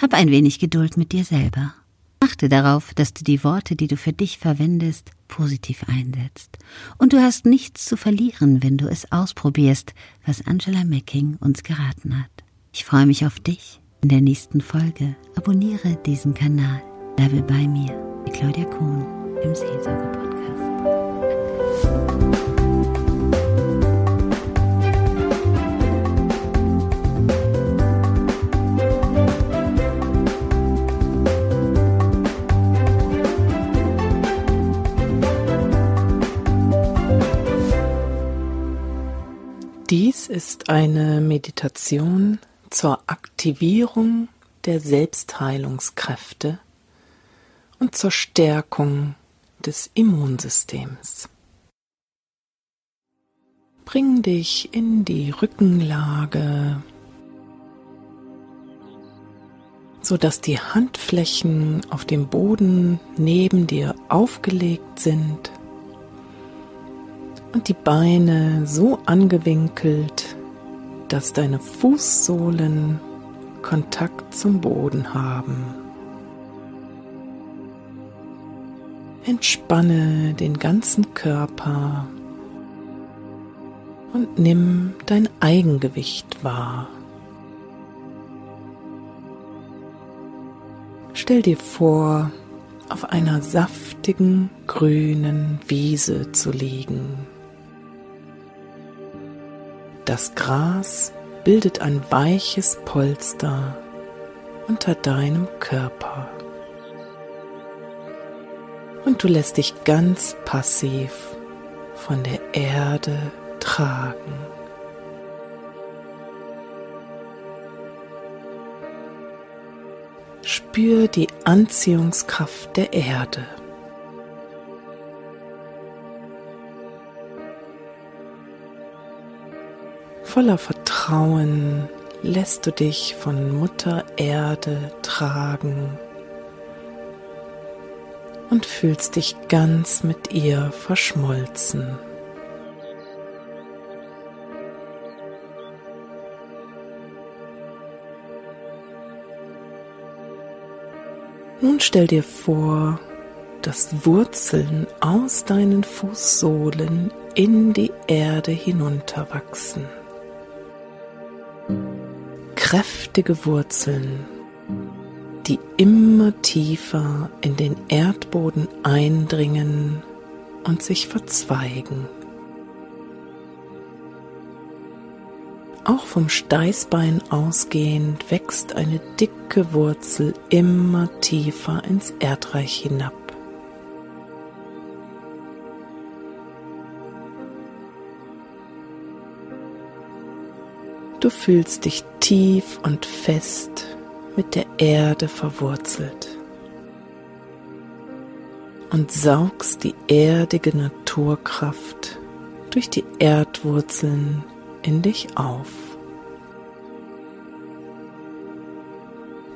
Hab ein wenig Geduld mit dir selber. Achte darauf, dass du die Worte, die du für dich verwendest, positiv einsetzt. Und du hast nichts zu verlieren, wenn du es ausprobierst, was Angela Macking uns geraten hat. Ich freue mich auf dich in der nächsten Folge. Abonniere diesen Kanal. Bleibe bei mir, Claudia Kuhn im Seelsorge-Podcast. Ist eine Meditation zur Aktivierung der Selbstheilungskräfte und zur Stärkung des Immunsystems. Bring dich in die Rückenlage, so dass die Handflächen auf dem Boden neben dir aufgelegt sind und die Beine so angewinkelt, dass deine Fußsohlen Kontakt zum Boden haben. Entspanne den ganzen Körper und nimm dein Eigengewicht wahr. Stell dir vor, auf einer saftigen grünen Wiese zu liegen. Das Gras bildet ein weiches Polster unter deinem Körper. Und du lässt dich ganz passiv von der Erde tragen. Spür die Anziehungskraft der Erde. Voller Vertrauen lässt du dich von Mutter Erde tragen und fühlst dich ganz mit ihr verschmolzen. Nun stell dir vor, dass Wurzeln aus deinen Fußsohlen in die Erde hinunterwachsen kräftige Wurzeln, die immer tiefer in den Erdboden eindringen und sich verzweigen. Auch vom Steißbein ausgehend wächst eine dicke Wurzel immer tiefer ins Erdreich hinab. Du fühlst dich tief und fest mit der Erde verwurzelt und saugst die erdige Naturkraft durch die Erdwurzeln in dich auf.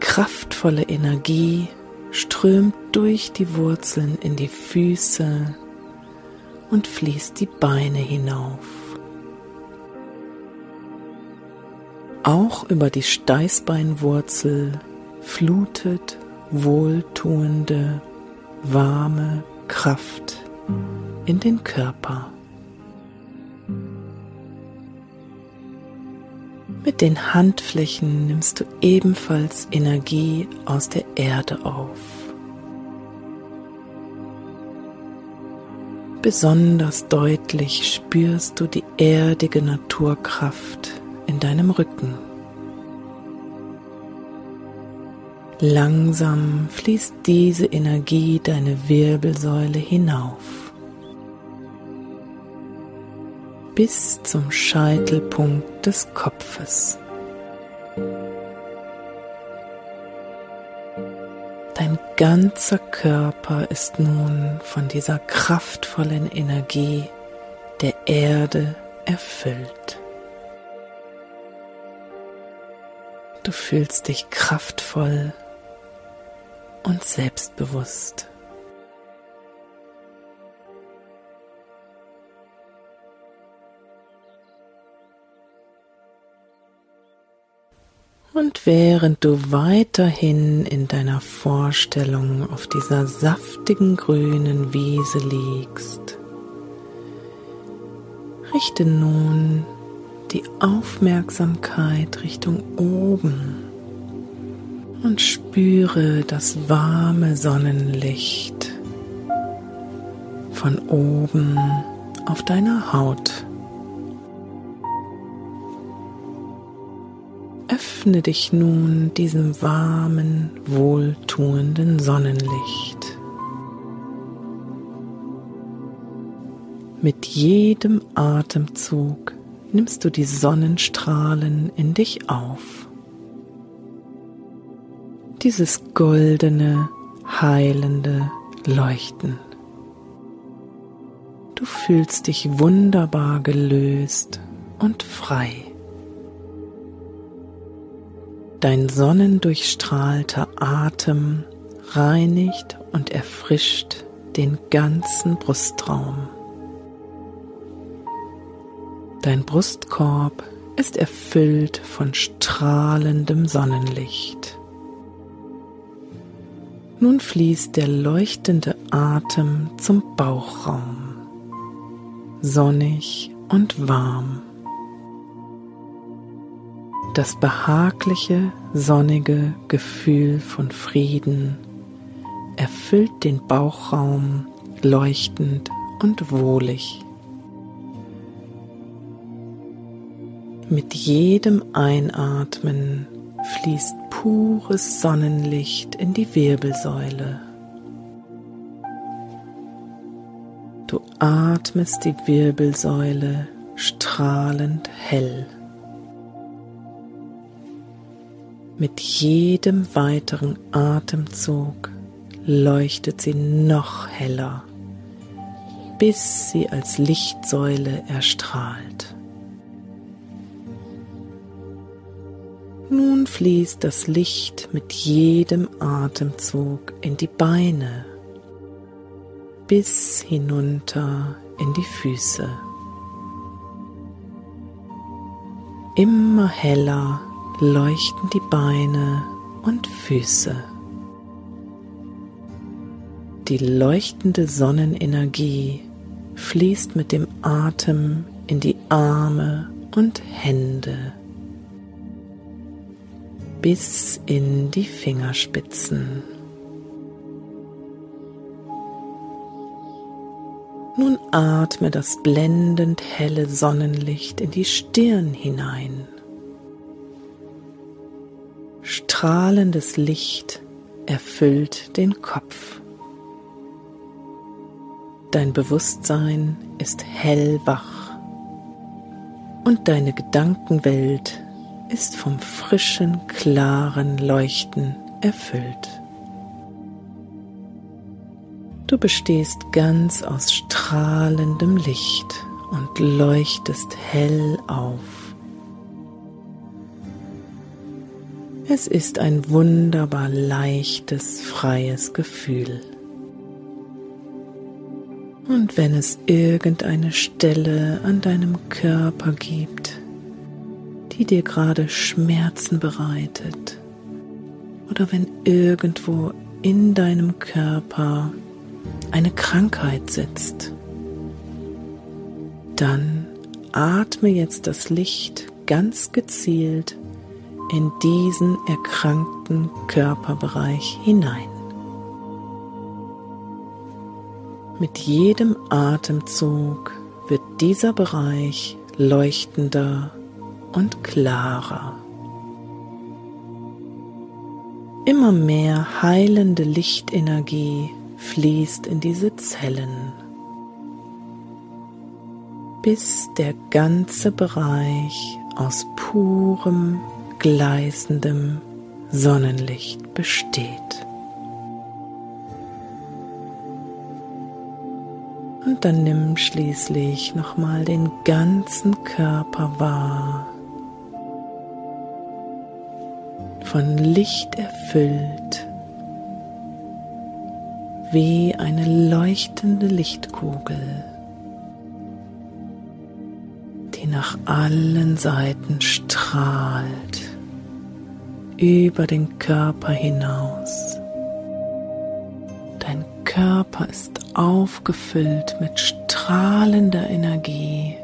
Kraftvolle Energie strömt durch die Wurzeln in die Füße und fließt die Beine hinauf. Auch über die Steißbeinwurzel flutet wohltuende, warme Kraft in den Körper. Mit den Handflächen nimmst du ebenfalls Energie aus der Erde auf. Besonders deutlich spürst du die erdige Naturkraft in deinem Rücken. Langsam fließt diese Energie deine Wirbelsäule hinauf bis zum Scheitelpunkt des Kopfes. Dein ganzer Körper ist nun von dieser kraftvollen Energie der Erde erfüllt. Du fühlst dich kraftvoll und selbstbewusst. Und während du weiterhin in deiner Vorstellung auf dieser saftigen grünen Wiese liegst, richte nun die Aufmerksamkeit Richtung oben und spüre das warme Sonnenlicht von oben auf deiner Haut. Öffne dich nun diesem warmen, wohltuenden Sonnenlicht. Mit jedem Atemzug nimmst du die Sonnenstrahlen in dich auf. Dieses goldene, heilende Leuchten. Du fühlst dich wunderbar gelöst und frei. Dein sonnendurchstrahlter Atem reinigt und erfrischt den ganzen Brustraum. Dein Brustkorb ist erfüllt von strahlendem Sonnenlicht. Nun fließt der leuchtende Atem zum Bauchraum, sonnig und warm. Das behagliche, sonnige Gefühl von Frieden erfüllt den Bauchraum leuchtend und wohlig. Mit jedem Einatmen fließt pures Sonnenlicht in die Wirbelsäule. Du atmest die Wirbelsäule strahlend hell. Mit jedem weiteren Atemzug leuchtet sie noch heller, bis sie als Lichtsäule erstrahlt. Nun fließt das Licht mit jedem Atemzug in die Beine bis hinunter in die Füße. Immer heller leuchten die Beine und Füße. Die leuchtende Sonnenenergie fließt mit dem Atem in die Arme und Hände bis in die Fingerspitzen. Nun atme das blendend helle Sonnenlicht in die Stirn hinein. Strahlendes Licht erfüllt den Kopf. Dein Bewusstsein ist hellwach und deine Gedankenwelt ist vom frischen, klaren Leuchten erfüllt. Du bestehst ganz aus strahlendem Licht und leuchtest hell auf. Es ist ein wunderbar leichtes, freies Gefühl. Und wenn es irgendeine Stelle an deinem Körper gibt, die dir gerade Schmerzen bereitet oder wenn irgendwo in deinem Körper eine Krankheit sitzt, dann atme jetzt das Licht ganz gezielt in diesen erkrankten Körperbereich hinein. Mit jedem Atemzug wird dieser Bereich leuchtender und klarer. Immer mehr heilende Lichtenergie fließt in diese Zellen, bis der ganze Bereich aus purem, gleißendem Sonnenlicht besteht. Und dann nimm schließlich nochmal den ganzen Körper wahr. Von Licht erfüllt, wie eine leuchtende Lichtkugel, die nach allen Seiten strahlt über den Körper hinaus. Dein Körper ist aufgefüllt mit strahlender Energie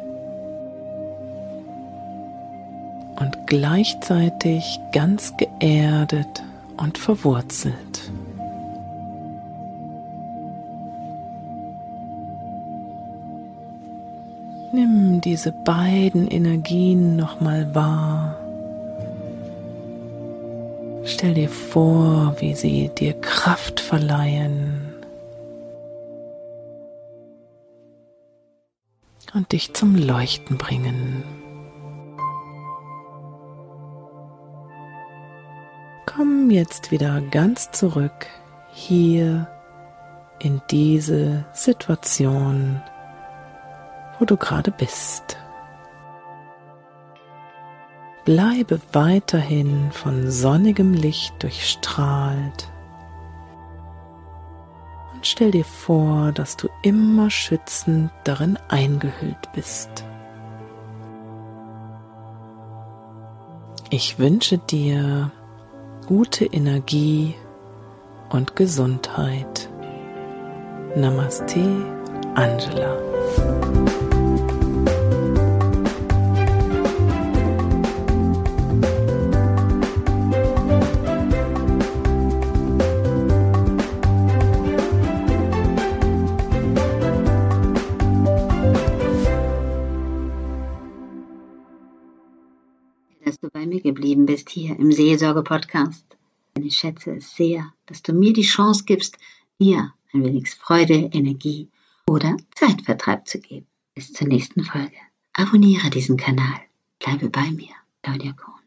und gleichzeitig ganz geerdet und verwurzelt. Nimm diese beiden Energien nochmal wahr. Stell dir vor, wie sie dir Kraft verleihen und dich zum Leuchten bringen. Jetzt wieder ganz zurück hier in diese Situation wo du gerade bist. Bleibe weiterhin von sonnigem Licht durchstrahlt und stell dir vor, dass du immer schützend darin eingehüllt bist. Ich wünsche dir gute Energie und Gesundheit. Namaste, Angela. Mir geblieben bist hier im Seelsorge-Podcast. Ich schätze es sehr, dass du mir die Chance gibst, dir ein wenig Freude, Energie oder Zeitvertreib zu geben. Bis zur nächsten Folge. Abonniere diesen Kanal. Bleibe bei mir. Claudia Kohn.